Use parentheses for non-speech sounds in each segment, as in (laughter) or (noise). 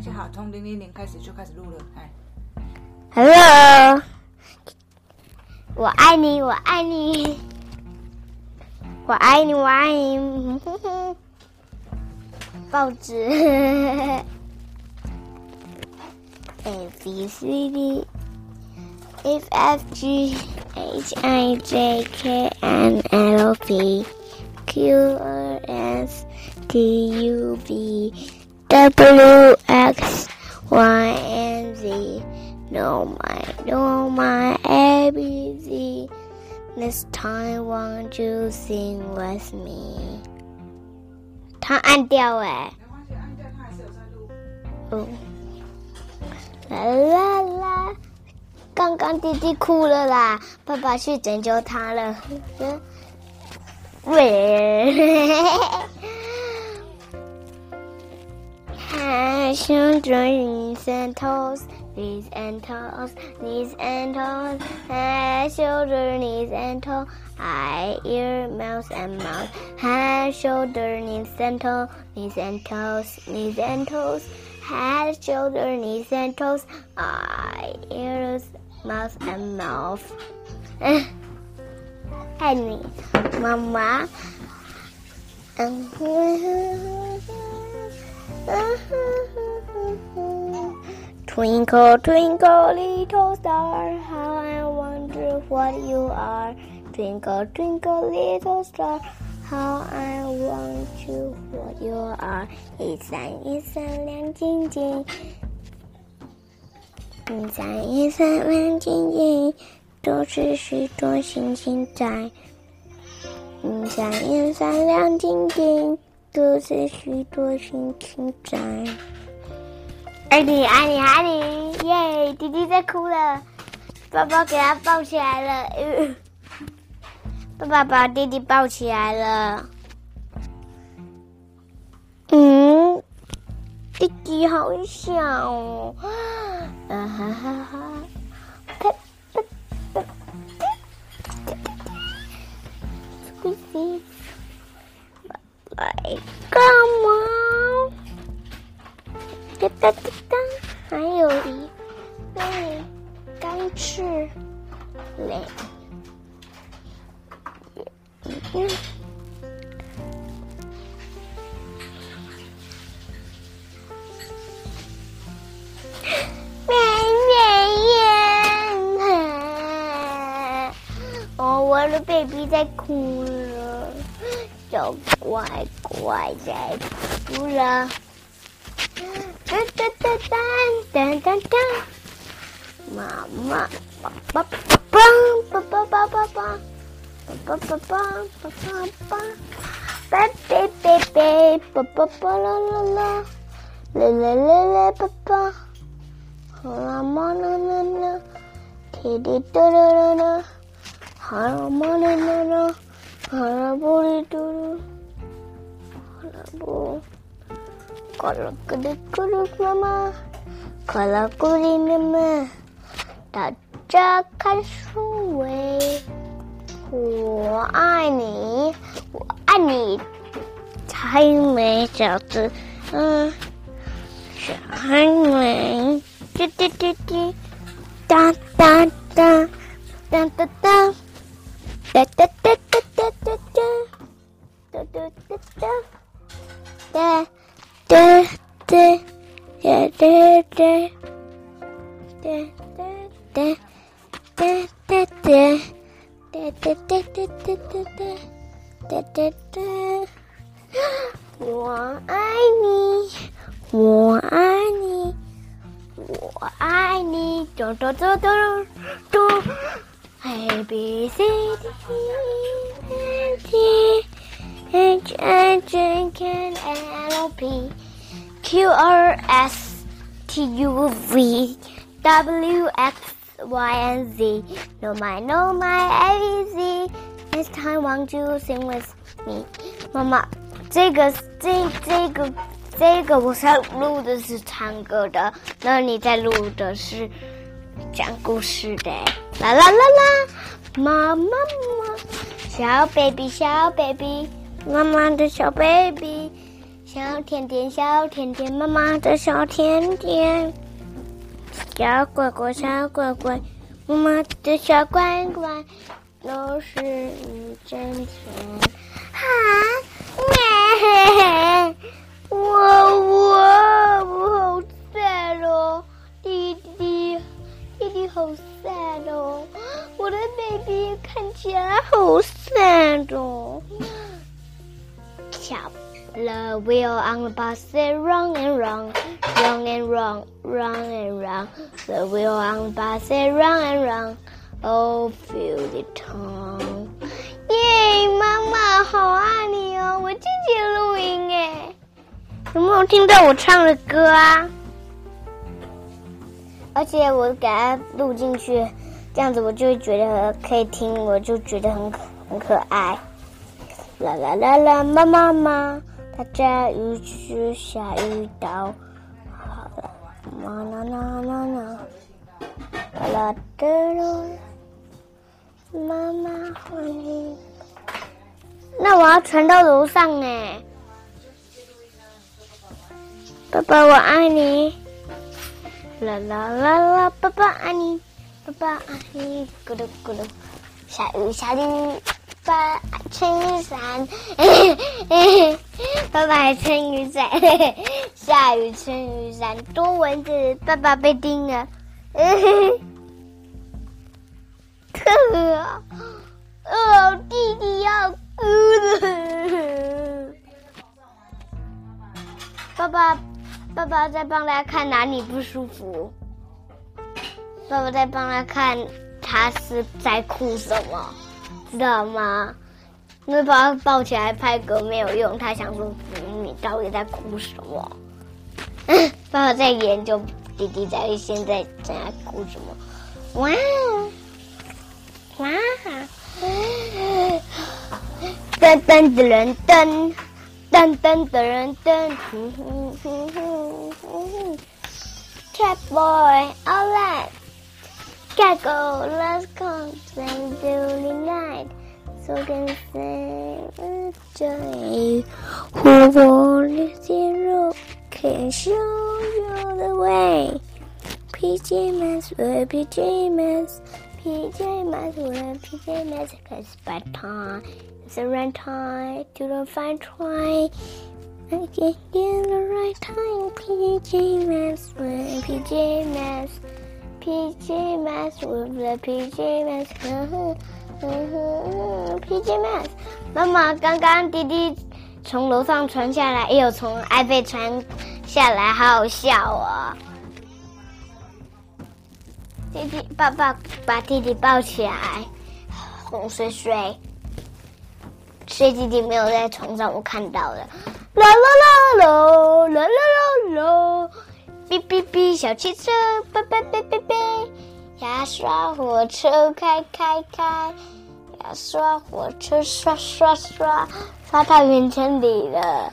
一下好，从零零零开始就开始录了，哎。Hello，我爱你，我爱你，我爱你，我爱你。(laughs) 报纸，(laughs) A B C D F F G H I J K N L P Q R S T U V W X Y and Z. Know my, know my ABC. This time, won't you sing with me? 他按掉哎、没关系，按掉它还是有在录。哦，啦啦啦！刚刚弟弟哭了啦，爸爸去拯救他了。嗯喂， (laughs) (laughs) my children, knees and toes, knees and toes, knees and toes. Head, shoulder, knees and toes. Eye, ear, mouth and mouth. Head, shoulder, knees and toes, knees and toes, knees and toes. Head, shoulder, knees and toes. Eye, ears, mouth and mouth. (laughs) And, Henry, Mama. (laughs) Uh-huh. uh-huh. Twinkle, twinkle, little star, how I wonder what you are. Twinkle, twinkle, little star, how I want you what you are. 一闪一闪亮晶晶，一闪一闪亮晶晶，都是许多星星在。一闪一闪亮晶晶，都是许多星星在。 爱你，爱你，爱你！耶，弟弟在哭了，爸爸给他抱起来了。爸爸把弟弟抱起来了。嗯，弟弟好小哦。啊哈哈哈！来干嘛？哒哒哒哒还有一对干翅那嗯嗯嗯嗯哦我的 baby 在哭了小乖乖在哭了 dun, dun, dun, dun. Mama. Horrible. 咕噜咕噜咕噜妈妈，咕噜咕噜妈妈，大家看书喂，我爱你，我爱你，太美小子，嗯，太美，滴滴滴滴，哒哒。哒，哒哒。哒，哒哒。哒哒哒哒，我爱你，我爱你，我爱你，咚咚咚咚咚，A B C D E H I J K L M P Q R S T U V W X Y and Z. Know my, know my A B C. This time, won't you sing with me? 妈妈，这个这这个这个我在录的是唱歌的，那你在录的是讲故事的。啦啦啦啦，妈妈妈，小 baby 小 baby，妈妈的小 baby，小甜甜，小甜甜，妈妈的小甜甜，小乖乖，小乖乖，妈妈的小乖乖，都是你真甜。啊，咩？我我我好 sad 哦，弟弟弟弟好 sad 哦，我的 baby 看起来好 sad 哦。Chop the wheel on the bus said wrong and wrong, wrong and wrong, wrong and wrong. The wheel on the bus said wrong and wrong. Oh, feel the tongue. 耶，妈妈好爱你哦！我自己录音哎，有没有听到我唱的歌啊？而且我给它录进去，这样子我就会觉得可以听，我就觉得很可很可爱。啦啦啦啦，妈妈妈，大家一起下雨到。好了，啦啦啦啦啦，啦啦的啦，妈妈欢迎。那我要传到楼上哎，爸爸我爱你。啦啦啦啦，爸爸爱你，爸爸爱你，咕噜咕噜，下雨下雨，爸撑雨伞，(laughs) 爸爸还撑雨伞，(laughs) 下雨撑雨伞，多蚊子，爸爸被叮了，(laughs) 特哦，弟弟要哭了，爸爸。爸爸在帮他看哪里不舒服。爸爸在帮他看他是在哭什么，知道吗？那把他抱起来拍嗝没有用，他想说你到底在哭什么？(laughs) 爸爸在研究弟弟在现在在哭什么？哇 Wow. Dun dun dun dun. Cat boy, alright. Cat go, let's come sing the night. So can sing joy. Who wants to zero can show you the way. PJ Masks will be dreamers. PJ Masks, we're PJ Masks, cause by time the right time to the fine try. I get in the right time. PJ Masks with PJ Masks. PJ Masks with the PJ Masks. PJ Masks。妈妈，刚刚弟弟从楼上传下来，也有从 iPad 传下来，好好笑哦。 弟弟，爸爸把弟弟抱起来哄睡睡。睡弟弟没有在床上，我看到了。啦啦啦啦，啦啦啦啦，哔哔哔，小汽车，哔哔哔哔哔，牙刷火车开开开，牙刷火车刷刷刷，刷到云层里了。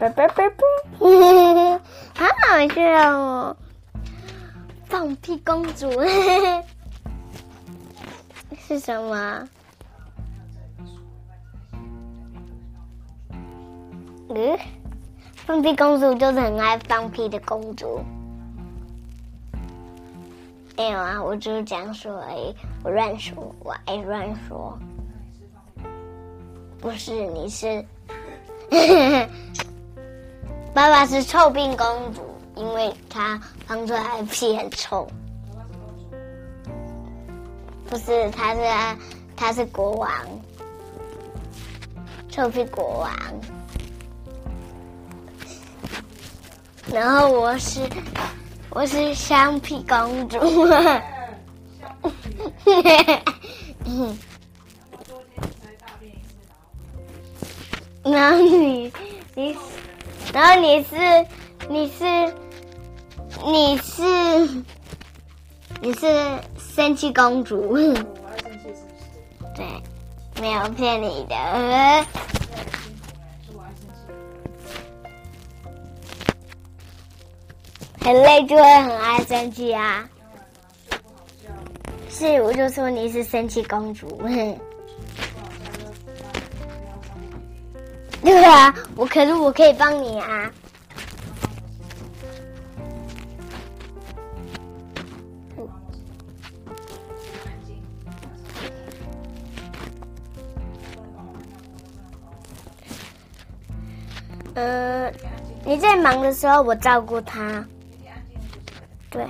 哔哔哔哔，嘿嘿嘿嘿，好笑哦！放屁公主 (laughs) 是什么？嗯，放屁公主就是很爱放屁的公主。没有啊，我只是这样说而已。我乱说，我爱乱说。不是，你是，(laughs) 爸爸是臭屁公主，因为他放出来屁很臭。不是，他是他是国王，臭屁国王。然后我是我是香屁公主，(laughs) 然后你你，然后你是你是你是你是生气公主，(laughs) 对，没有骗你的。很累就会很爱生气啊！是，我就说你是生气公主。(laughs) 对啊，我可是我可以帮你啊。呃，你在忙的时候，我照顾他。对，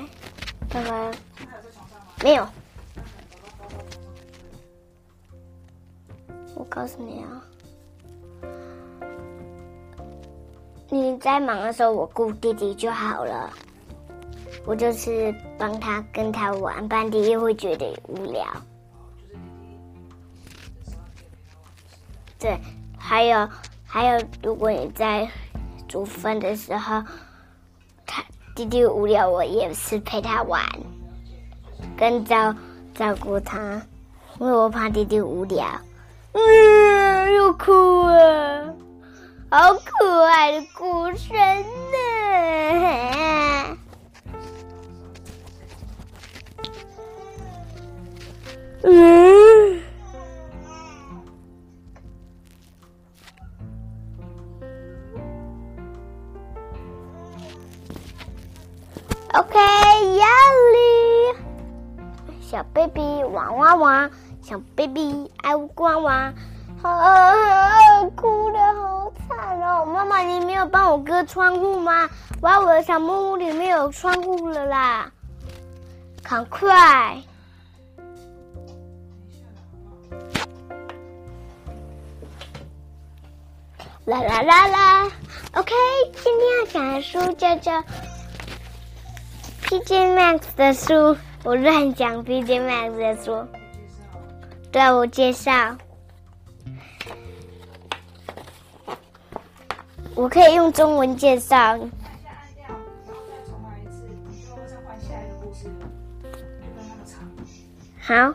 拜拜。没有，我告诉你啊，你在忙的时候，我顾弟弟就好了。我就是帮他跟他玩，不然弟弟会觉得无聊。对，还有还有，如果你在煮饭的时候，他弟弟无聊，我也是陪他玩。跟照照顾他，因为我怕弟弟无聊。嗯，又哭了，好可爱的哭声呢。啊，哭的好惨哦！妈妈，你没有帮我割窗户吗？哇，我的小木屋里面有窗户了啦！赶快！啦啦啦啦！OK，今天要讲的书叫做《PJ Max》的书。我乱讲 PJ Max 的书，对，我介绍，我可以用中文介绍。好，按